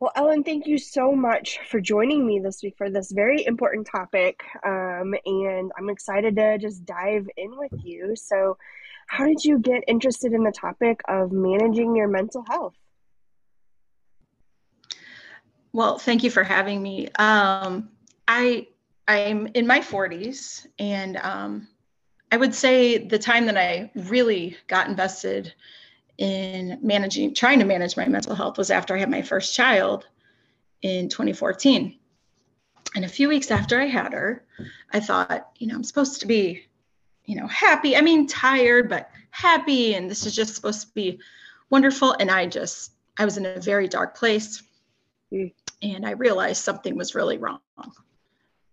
Well, Ellen, thank you so much for joining me this week for this very important topic. Um, and I'm excited to just dive in with you. So, how did you get interested in the topic of managing your mental health? Well, thank you for having me. Um, I I'm in my 40s, and um, I would say the time that I really got invested in managing, trying to manage my mental health was after I had my first child in 2014. And a few weeks after I had her, I thought, you know, I'm supposed to be, you know, happy. I mean, tired, but happy. And this is just supposed to be wonderful. And I just, I was in a very dark place. And I realized something was really wrong.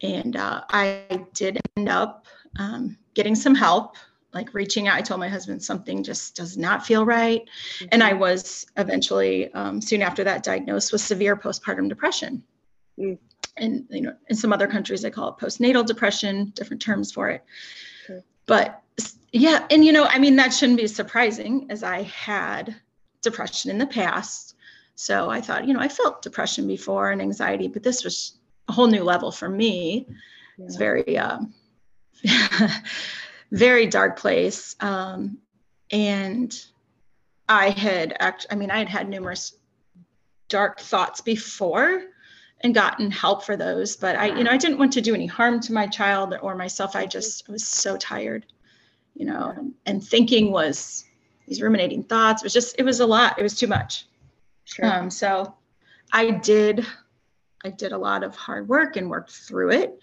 And uh, I did end up um, getting some help like reaching out. I told my husband something just does not feel right. Mm-hmm. And I was eventually, um, soon after that, diagnosed with severe postpartum depression. Mm. And, you know, in some other countries, they call it postnatal depression, different terms for it. Okay. But yeah, and, you know, I mean, that shouldn't be surprising as I had depression in the past. So I thought, you know, I felt depression before and anxiety, but this was a whole new level for me. Yeah. It's very, um, very dark place. Um, and I had act I mean, I had had numerous dark thoughts before and gotten help for those, but I, you know, I didn't want to do any harm to my child or myself. I just was so tired, you know, and, and thinking was these ruminating thoughts. It was just, it was a lot. It was too much. Sure. Um, so I did, I did a lot of hard work and worked through it.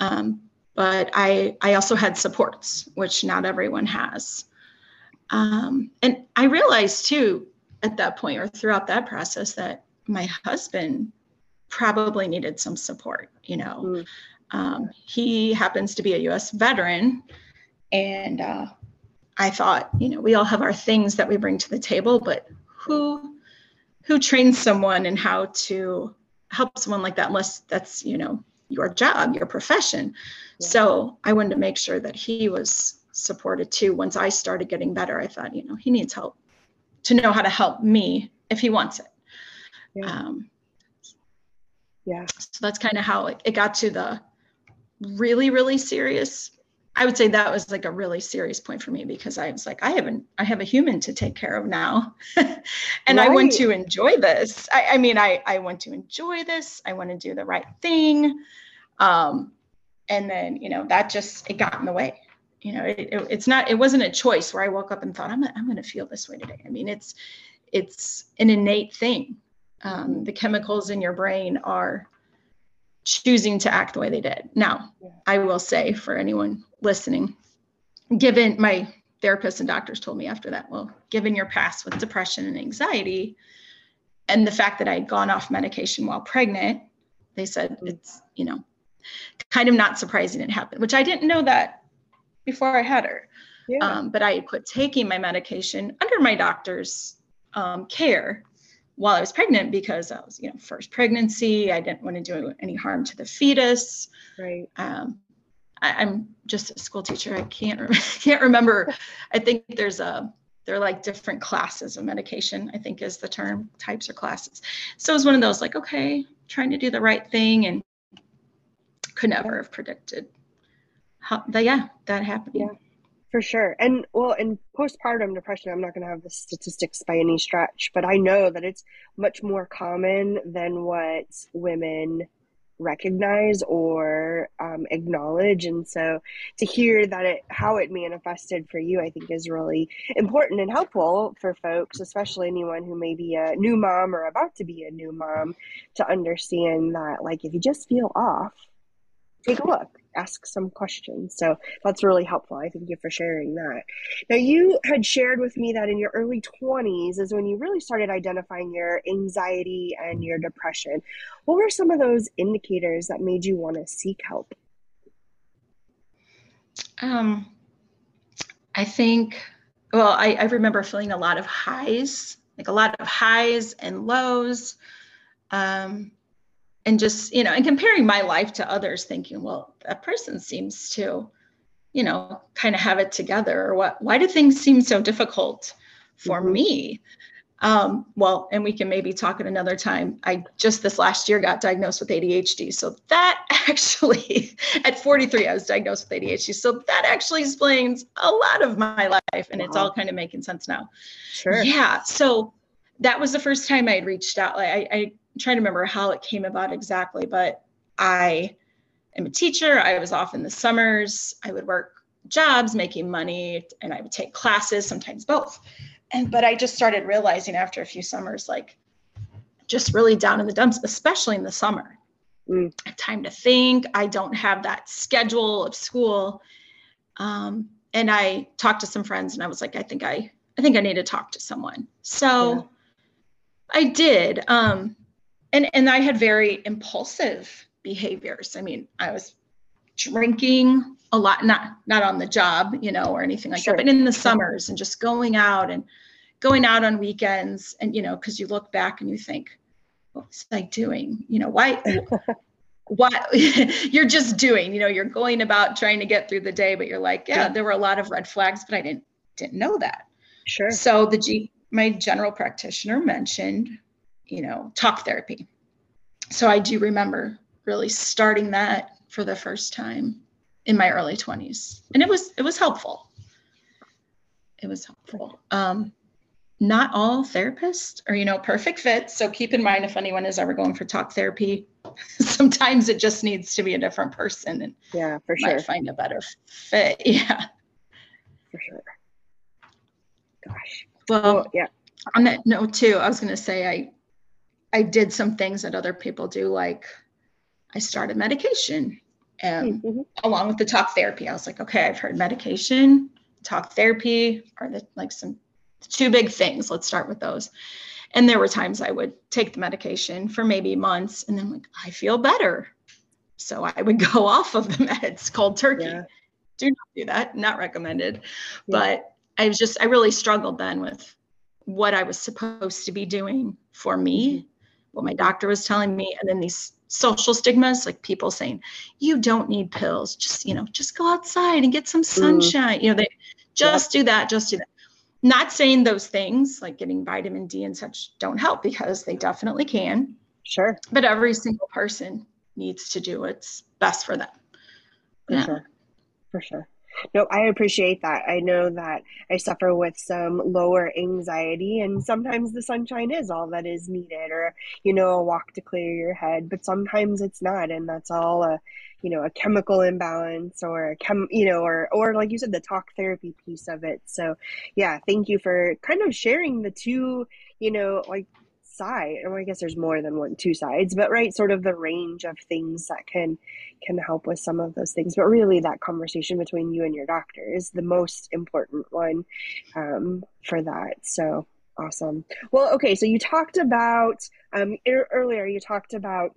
Um, but I, I also had supports, which not everyone has. Um, and I realized too at that point or throughout that process that my husband probably needed some support. You know, mm. um, he happens to be a US veteran. And uh, I thought, you know, we all have our things that we bring to the table, but who who trains someone and how to help someone like that unless that's you know your job, your profession. Yeah. So I wanted to make sure that he was supported too. Once I started getting better, I thought, you know, he needs help to know how to help me if he wants it. Yeah. Um, yeah. So that's kind of how it, it got to the really, really serious I would say that was like a really serious point for me because I was like, I haven't, I have a human to take care of now. and right. I want to enjoy this. I, I, mean, I, I want to enjoy this. I want to do the right thing. Um, and then, you know, that just, it got in the way. You know, it, it, it's not, it wasn't a choice where I woke up and thought, I'm, I'm going to feel this way today. I mean, it's, it's an innate thing. Um, the chemicals in your brain are choosing to act the way they did. Now. I will say for anyone listening, given my therapist and doctors told me after that, well, given your past with depression and anxiety, and the fact that I had gone off medication while pregnant, they said mm-hmm. it's, you know, kind of not surprising it happened, which I didn't know that before I had her. Yeah. Um, but I had quit taking my medication under my doctor's um, care while I was pregnant because I was, you know, first pregnancy. I didn't want to do any harm to the fetus. Right. Um, I, am just a school teacher. I can't re- can't remember. I think there's a they're like different classes of medication. I think is the term types or classes. So it was one of those like okay, trying to do the right thing and could never have predicted how that yeah that happened. Yeah for sure. And well, in postpartum depression, I'm not going to have the statistics by any stretch, but I know that it's much more common than what women recognize or um, acknowledge. And so to hear that it, how it manifested for you, I think is really important and helpful for folks, especially anyone who may be a new mom or about to be a new mom, to understand that, like, if you just feel off, take a look ask some questions. So that's really helpful. I thank you for sharing that. Now, you had shared with me that in your early 20s is when you really started identifying your anxiety and your depression. What were some of those indicators that made you want to seek help? Um, I think, well, I, I remember feeling a lot of highs, like a lot of highs and lows. Um, and just you know and comparing my life to others thinking well that person seems to you know kind of have it together or what why do things seem so difficult for mm-hmm. me Um, well, and we can maybe talk at another time. I just this last year got diagnosed with ADHD. So that actually, at 43, I was diagnosed with ADHD. So that actually explains a lot of my life. And wow. it's all kind of making sense now. Sure. Yeah. So that was the first time I had reached out. Like I, I trying to remember how it came about exactly, but I am a teacher. I was off in the summers. I would work jobs making money and I would take classes, sometimes both and but i just started realizing after a few summers like just really down in the dumps especially in the summer mm. time to think i don't have that schedule of school um, and i talked to some friends and i was like i think i i think i need to talk to someone so yeah. i did um, and and i had very impulsive behaviors. I mean i was drinking a lot not not on the job you know or anything like sure. that but in the summers and just going out and going out on weekends and you know because you look back and you think what was i doing? You know why what you're just doing you know you're going about trying to get through the day but you're like yeah, yeah. there were a lot of red flags but i didn't didn't know that. Sure. So the g my general practitioner mentioned you know talk therapy. So i do remember really starting that for the first time in my early 20s and it was it was helpful. It was helpful. Um, not all therapists are you know perfect fits so keep in mind if anyone is ever going for talk therapy sometimes it just needs to be a different person and yeah for sure. find a better fit. Yeah. For sure. Gosh. Well, well yeah. on that note too i was going to say i i did some things that other people do like i started medication um, mm-hmm. along with the talk therapy. I was like, okay, I've heard medication, talk therapy are the like some two big things. Let's start with those. And there were times I would take the medication for maybe months and then like, I feel better. So I would go off of the meds cold turkey. Yeah. Do not do that, not recommended. Yeah. But I was just, I really struggled then with what I was supposed to be doing for me, mm-hmm. What my doctor was telling me, and then these social stigmas like people saying you don't need pills. Just you know just go outside and get some sunshine. Mm. you know they just do that just do that. Not saying those things like getting vitamin d and such don't help because they definitely can. Sure. But every single person needs to do what's best for them. For yeah. sure. For sure no, I appreciate that. I know that I suffer with some lower anxiety, and sometimes the sunshine is all that is needed, or you know, a walk to clear your head. But sometimes it's not, and that's all a you know a chemical imbalance or a chem you know or or like you said the talk therapy piece of it so yeah thank you for kind of sharing the two you know like side or i guess there's more than one two sides but right sort of the range of things that can can help with some of those things. But really that conversation between you and your doctor is the most important one um, for that. So awesome. Well okay so you talked about um, earlier you talked about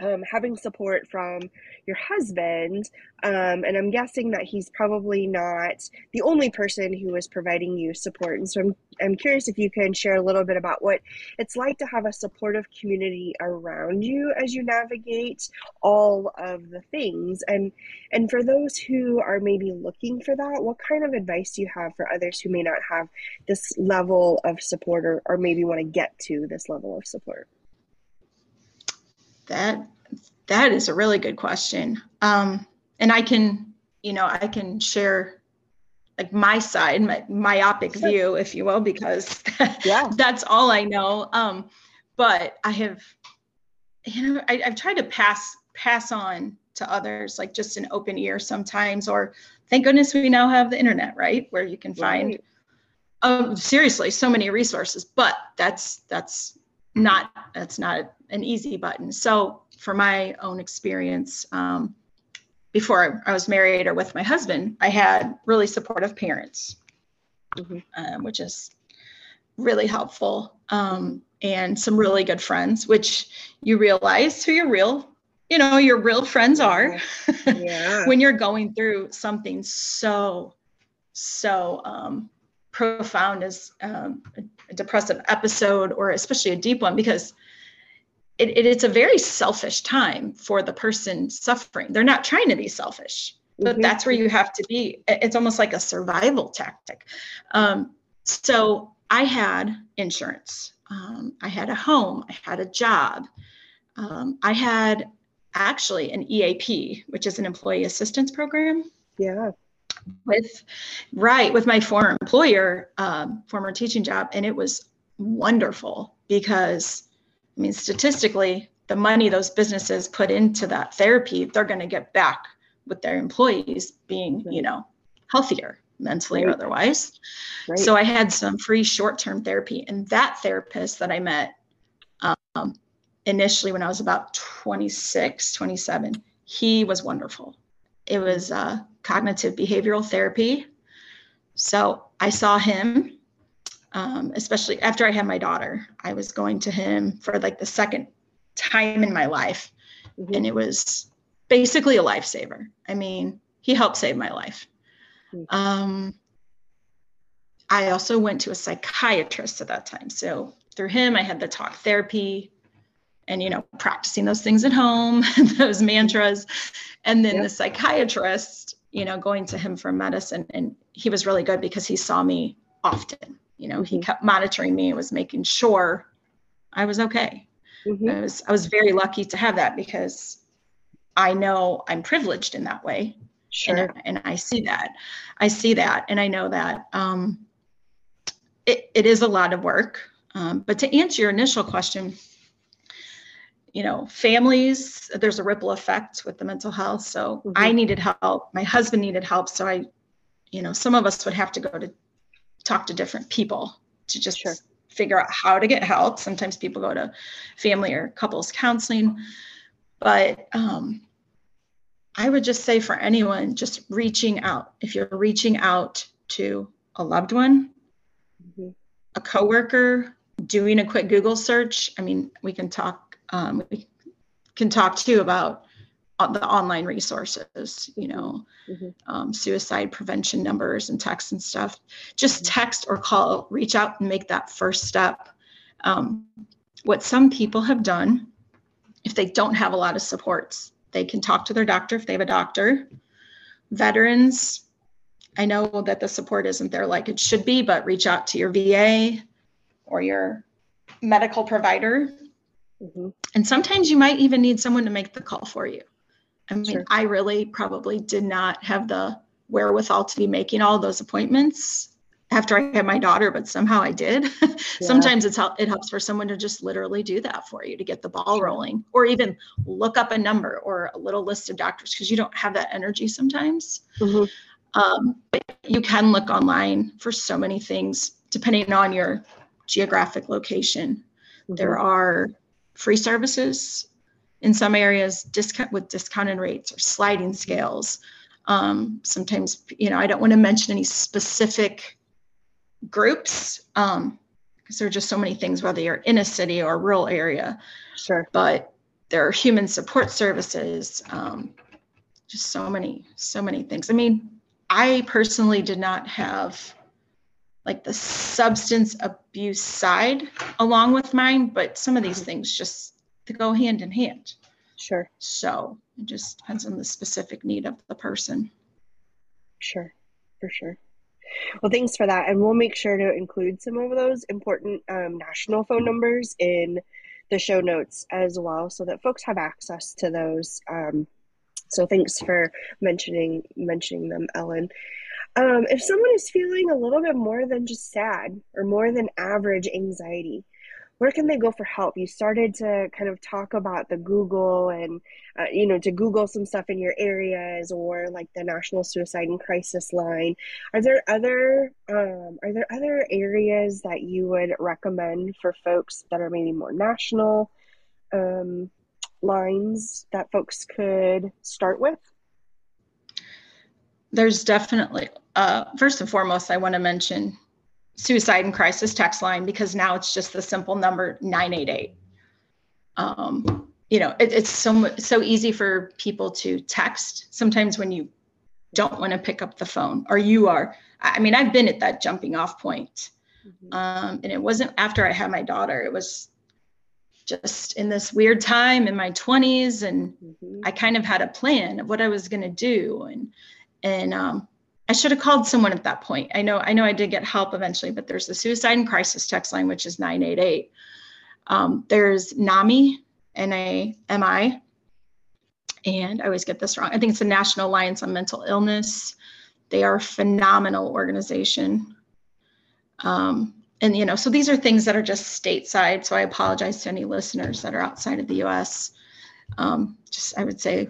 um, having support from your husband, um, and I'm guessing that he's probably not the only person who is providing you support. And so I'm, I'm curious if you can share a little bit about what it's like to have a supportive community around you as you navigate all of the things. And and for those who are maybe looking for that, what kind of advice do you have for others who may not have this level of support or, or maybe want to get to this level of support? That that is a really good question. Um, and I can, you know, I can share like my side, my myopic sure. view, if you will, because yeah. that's all I know. Um, but I have, you know, I, I've tried to pass pass on to others, like just an open ear sometimes, or thank goodness we now have the internet, right, where you can find. Right. Um, seriously, so many resources, but that's that's not that's not an easy button. So for my own experience, um, before I was married or with my husband, I had really supportive parents, mm-hmm. um, which is really helpful, um, and some really good friends, which you realize who your real, you know, your real friends are yeah. when you're going through something so, so um, profound as um, a depressive episode or especially a deep one because it, it, it's a very selfish time for the person suffering they're not trying to be selfish but mm-hmm. that's where you have to be it's almost like a survival tactic um, so I had insurance. Um, I had a home. I had a job. Um, I had actually an EAP, which is an employee assistance program. Yeah. With right with my former employer, um, former teaching job, and it was wonderful because, I mean, statistically, the money those businesses put into that therapy, they're going to get back with their employees being, you know, healthier mentally right. or otherwise. Right. So I had some free short-term therapy, and that therapist that I met um, initially when I was about 26, 27, he was wonderful. It was uh, cognitive behavioral therapy. So I saw him, um, especially after I had my daughter. I was going to him for like the second time in my life, mm-hmm. and it was basically a lifesaver. I mean, he helped save my life. Mm-hmm. Um, I also went to a psychiatrist at that time. So through him, I had the talk therapy and, you know, practicing those things at home, those mantras. And then yep. the psychiatrist, you know, going to him for medicine. And he was really good because he saw me often. You know, he kept monitoring me and was making sure I was okay. Mm-hmm. I was I was very lucky to have that because I know I'm privileged in that way. Sure. And, and I see that. I see that. And I know that um, it, it is a lot of work. Um, but to answer your initial question, you know, families, there's a ripple effect with the mental health. So mm-hmm. I needed help. My husband needed help. So I, you know, some of us would have to go to talk to different people to just sure. figure out how to get help. Sometimes people go to family or couples counseling. But um, I would just say for anyone, just reaching out. If you're reaching out to a loved one, mm-hmm. a coworker, doing a quick Google search. I mean, we can talk. Um, we can talk too about the online resources. You know, mm-hmm. um, suicide prevention numbers and texts and stuff. Just mm-hmm. text or call. Reach out and make that first step. Um, what some people have done, if they don't have a lot of supports, they can talk to their doctor if they have a doctor. Veterans, I know that the support isn't there like it should be, but reach out to your VA or your medical provider. Mm-hmm. And sometimes you might even need someone to make the call for you. I mean, sure. I really probably did not have the wherewithal to be making all those appointments after I had my daughter, but somehow I did. Yeah. Sometimes it's it helps for someone to just literally do that for you to get the ball rolling, or even look up a number or a little list of doctors because you don't have that energy sometimes. Mm-hmm. Um, but you can look online for so many things depending on your geographic location. Mm-hmm. There are free services in some areas discount with discounted rates or sliding scales. Um, sometimes, you know, I don't want to mention any specific groups um, because there are just so many things, whether you're in a city or a rural area. Sure. But there are human support services, um, just so many, so many things. I mean, I personally did not have like the substance abuse side along with mine, but some of these things just to go hand in hand. Sure. So it just depends on the specific need of the person. Sure, for sure. Well, thanks for that. And we'll make sure to include some of those important um, national phone numbers in the show notes as well so that folks have access to those. Um, so thanks for mentioning mentioning them, Ellen. Um, if someone is feeling a little bit more than just sad or more than average anxiety, where can they go for help? You started to kind of talk about the Google and, uh, you know, to Google some stuff in your areas or like the National Suicide and Crisis Line. Are there other um, are there other areas that you would recommend for folks that are maybe more national um, lines that folks could start with? There's definitely, uh, first and foremost, I want to mention suicide and crisis text line because now it's just the simple number 988 um, you know it, it's so so easy for people to text sometimes when you don't want to pick up the phone or you are i mean i've been at that jumping off point mm-hmm. um, and it wasn't after i had my daughter it was just in this weird time in my 20s and mm-hmm. i kind of had a plan of what i was going to do and and um, I should have called someone at that point. I know, I know I did get help eventually, but there's the suicide and crisis text line, which is 988. Um, there's NAMI, N-A-M-I, and I always get this wrong. I think it's the National Alliance on Mental Illness. They are a phenomenal organization. Um, and you know, so these are things that are just stateside. So I apologize to any listeners that are outside of the U.S. Um, just I would say,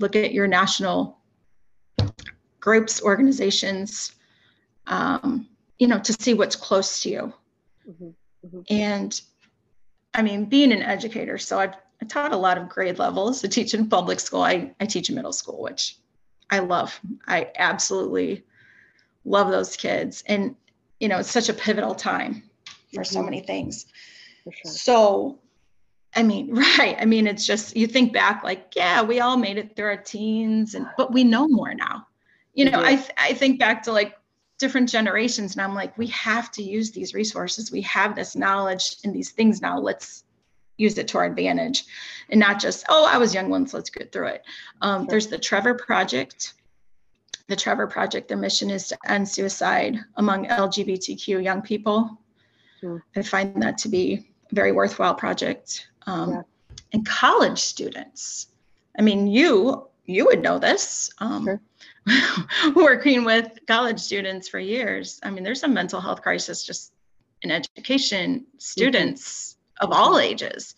look at your national groups, organizations, um, you know, to see what's close to you. Mm-hmm. Mm-hmm. And I mean, being an educator, so I've I taught a lot of grade levels. I teach in public school. I, I teach in middle school, which I love. I absolutely love those kids. And, you know, it's such a pivotal time for so mm-hmm. many things. Sure. So, I mean, right. I mean, it's just, you think back like, yeah, we all made it through our teens and, but we know more now. You know, I, I think back to like different generations and I'm like, we have to use these resources. We have this knowledge and these things now. Let's use it to our advantage and not just, oh, I was young once, let's get through it. Um, sure. There's the Trevor Project. The Trevor Project, their mission is to end suicide among LGBTQ young people. Sure. I find that to be a very worthwhile project. Um, yeah. And college students. I mean, you you would know this. Um, sure. working with college students for years. I mean, there's a mental health crisis just in education, mm-hmm. students, of all ages.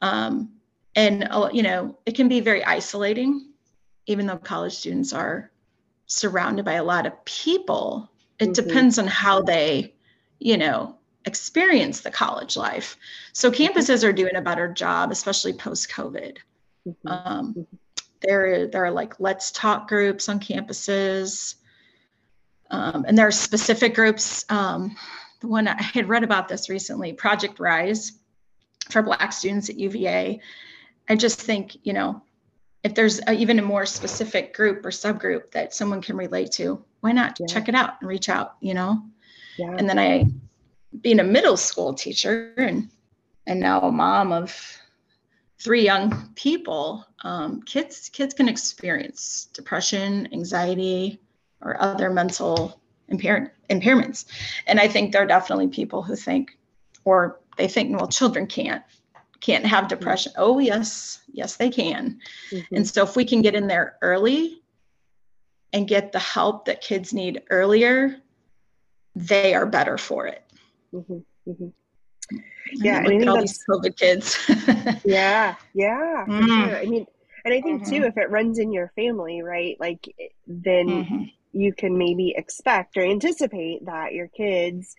Um, and, uh, you know, it can be very isolating, even though college students are surrounded by a lot of people. It mm-hmm. depends on how they, you know, experience the college life. So mm-hmm. campuses are doing a better job, especially post COVID. Mm-hmm. Um, mm-hmm. There, there are like let's talk groups on campuses. Um, and there are specific groups. Um, the one I had read about this recently, Project Rise for Black students at UVA. I just think, you know, if there's a, even a more specific group or subgroup that someone can relate to, why not yeah. check it out and reach out, you know? Yeah. And then I, being a middle school teacher and and now a mom of three young people, um, kids kids can experience depression, anxiety, or other mental impair- impairments. And I think there are definitely people who think, or they think, well, children can't can't have depression. Oh, yes, yes, they can. Mm-hmm. And so if we can get in there early and get the help that kids need earlier, they are better for it. Mm-hmm. Yeah, I mean, all these COVID kids. yeah, yeah, mm. sure. I mean, and I think too, mm-hmm. if it runs in your family, right? Like, then mm-hmm you can maybe expect or anticipate that your kids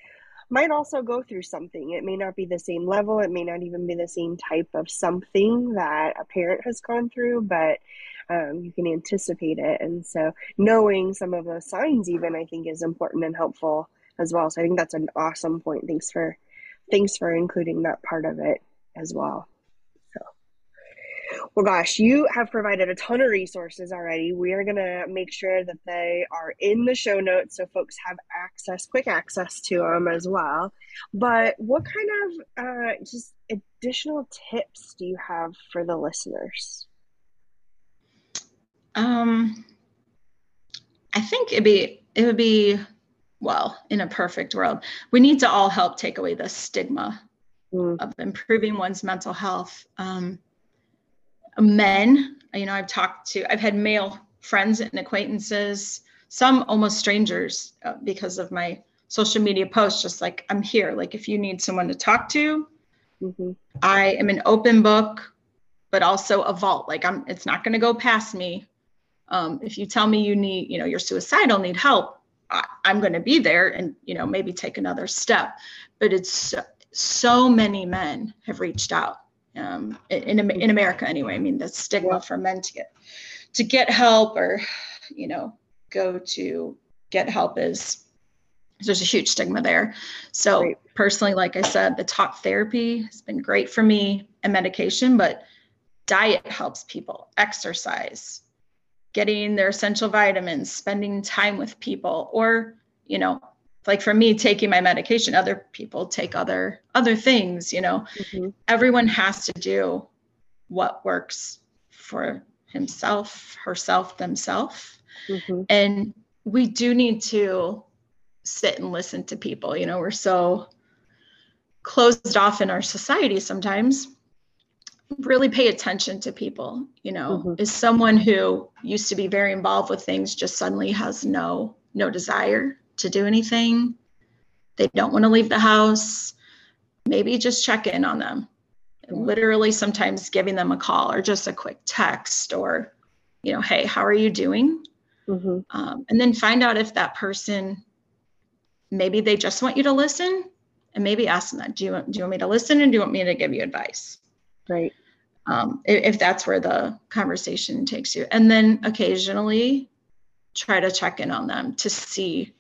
might also go through something. It may not be the same level, it may not even be the same type of something that a parent has gone through, but um, you can anticipate it. And so, knowing some of those signs, even I think, is important and helpful as well. So, I think that's an awesome point. Thanks for thanks for including that part of it as well. Well, gosh, you have provided a ton of resources already. We are going to make sure that they are in the show notes so folks have access, quick access to them as well. But what kind of uh, just additional tips do you have for the listeners? Um, I think it'd be it would be well in a perfect world. We need to all help take away the stigma mm. of improving one's mental health. Um, men you know i've talked to i've had male friends and acquaintances some almost strangers uh, because of my social media posts just like i'm here like if you need someone to talk to mm-hmm. i am an open book but also a vault like i'm it's not going to go past me um, if you tell me you need you know you're suicidal need help I, i'm going to be there and you know maybe take another step but it's so, so many men have reached out um, in, in America anyway. I mean, the stigma for men to get to get help or you know go to get help is there's a huge stigma there. So great. personally, like I said, the talk therapy has been great for me and medication, but diet helps people, exercise, getting their essential vitamins, spending time with people, or you know, like for me taking my medication other people take other other things you know mm-hmm. everyone has to do what works for himself herself themselves mm-hmm. and we do need to sit and listen to people. You know, we're so closed off in our society sometimes. Really pay attention to people. You know, mm-hmm. is someone who used to be very involved with things just suddenly has no no desire to do anything. They don't want to leave the house. Maybe just check in on them. Literally, sometimes giving them a call or just a quick text or, you know, hey, how are you doing? Mm-hmm. Um, and then find out if that person maybe they just want you to listen and maybe ask them that do you, want, do you want me to listen and do you want me to give you advice right um, if, if that's where the conversation takes you. And then occasionally try to check in on them to see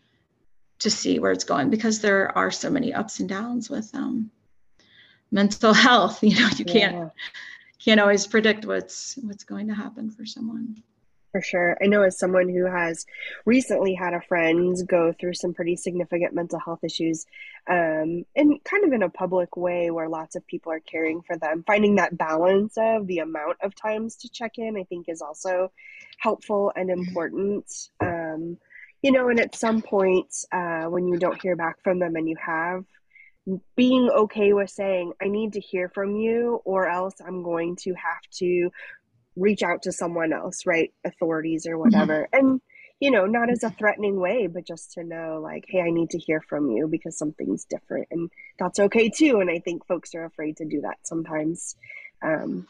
to see where it's going because there are so many ups and downs with um, mental health. You know you can't can't always predict what's what's going to happen for someone for sure. I know as someone who has recently had a friend go through some pretty significant mental health issues, um, and kind of in a public way where lots of people are caring for them, finding that balance of the amount of times to check in, I think is also helpful and mm-hmm. important. Um, you know, and at some point, uh, when you don't hear back from them and you have, being okay with saying, I need to hear from you, or else I'm going to have to reach out to someone else, right? Authorities or whatever. Mm-hmm. And, you know, not as a threatening way, but just to know, like, hey, I need to hear from you because something's different. And that's okay too. And I think folks are afraid to do that sometimes um,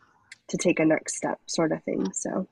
to take a next step, sort of thing. So,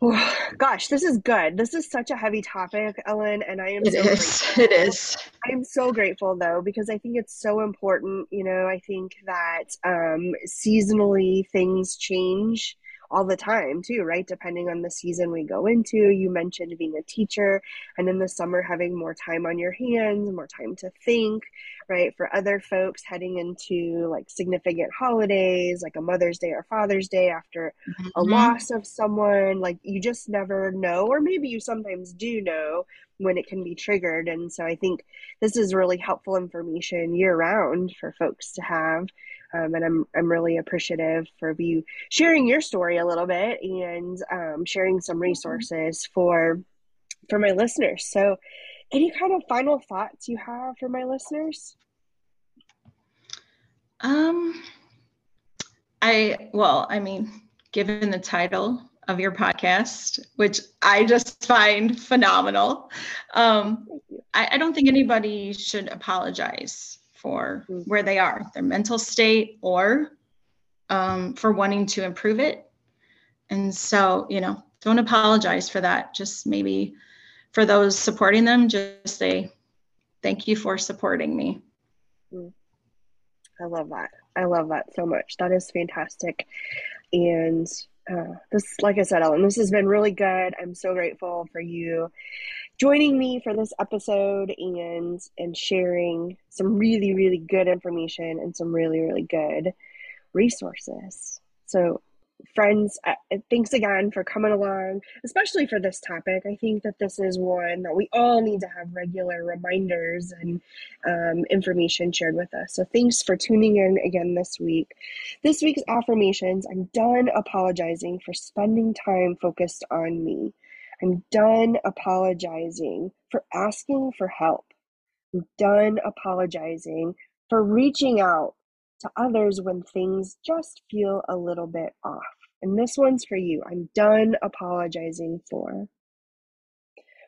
gosh, this is good. This is such a heavy topic, Ellen, and I am. It so is. Grateful. It is. I am so grateful though because I think it's so important. You know, I think that um, seasonally things change all the time too right? Depending on the season we go into you mentioned being a teacher and in the summer having more time on your hands more time to think right? For other folks heading into like significant holidays like a mother's day or father's day after mm-hmm. a loss of someone like you just never know or maybe you sometimes do know when it can be triggered. And so i think this is really helpful information year round for folks to have um, and I'm I'm really appreciative for you sharing your story a little bit and um, sharing some resources for for my listeners. So, any kind of final thoughts you have for my listeners? Um, I well, I mean, given the title of your podcast, which I just find phenomenal, um, I, I don't think anybody should apologize for mm-hmm. where they are, their mental state, or um, for wanting to improve it. And so, you know, don't apologize for that. Just maybe for those supporting them, just say, thank you for supporting me. Mm. I love that. I love that so much. That is fantastic. And uh, this, like I said, Ellen, this has been really good. I'm so grateful for you joining me for this episode and and sharing some really really good information and some really really good resources. So friends, uh, thanks again for coming along, especially for this topic. I think that this is one that we all need to have regular reminders and um, information shared with us. So thanks for tuning in again this week. This week's affirmations I'm done apologizing for spending time focused on me. I'm done apologizing for asking for help. I'm done apologizing for reaching out to others when things just feel a little bit off. And this one's for you. I'm done apologizing for.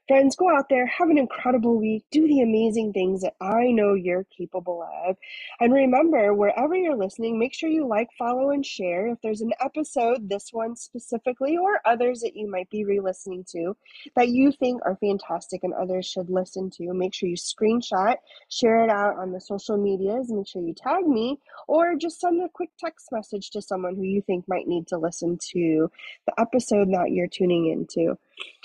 Friends, go out there, have an incredible week, do the amazing things that I know you're capable of. And remember, wherever you're listening, make sure you like, follow, and share. If there's an episode, this one specifically, or others that you might be re listening to that you think are fantastic and others should listen to, make sure you screenshot, share it out on the social medias, make sure you tag me, or just send a quick text message to someone who you think might need to listen to the episode that you're tuning into.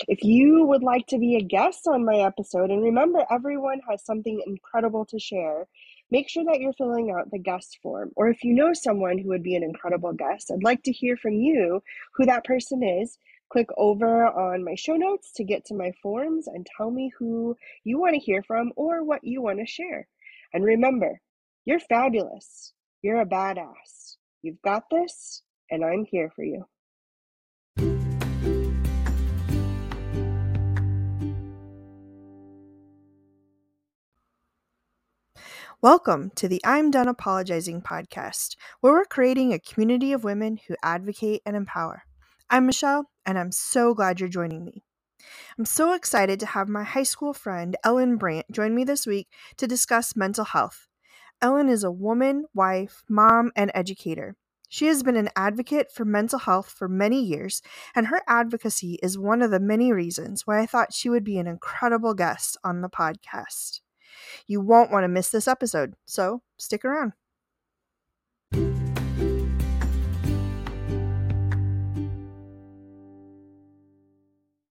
If you would like to be a guest on my episode, and remember, everyone has something incredible to share, make sure that you're filling out the guest form. Or if you know someone who would be an incredible guest, I'd like to hear from you who that person is. Click over on my show notes to get to my forms and tell me who you want to hear from or what you want to share. And remember, you're fabulous. You're a badass. You've got this, and I'm here for you. Welcome to the I'm Done Apologizing podcast, where we're creating a community of women who advocate and empower. I'm Michelle, and I'm so glad you're joining me. I'm so excited to have my high school friend Ellen Brandt join me this week to discuss mental health. Ellen is a woman, wife, mom, and educator. She has been an advocate for mental health for many years, and her advocacy is one of the many reasons why I thought she would be an incredible guest on the podcast. You won't want to miss this episode, so stick around.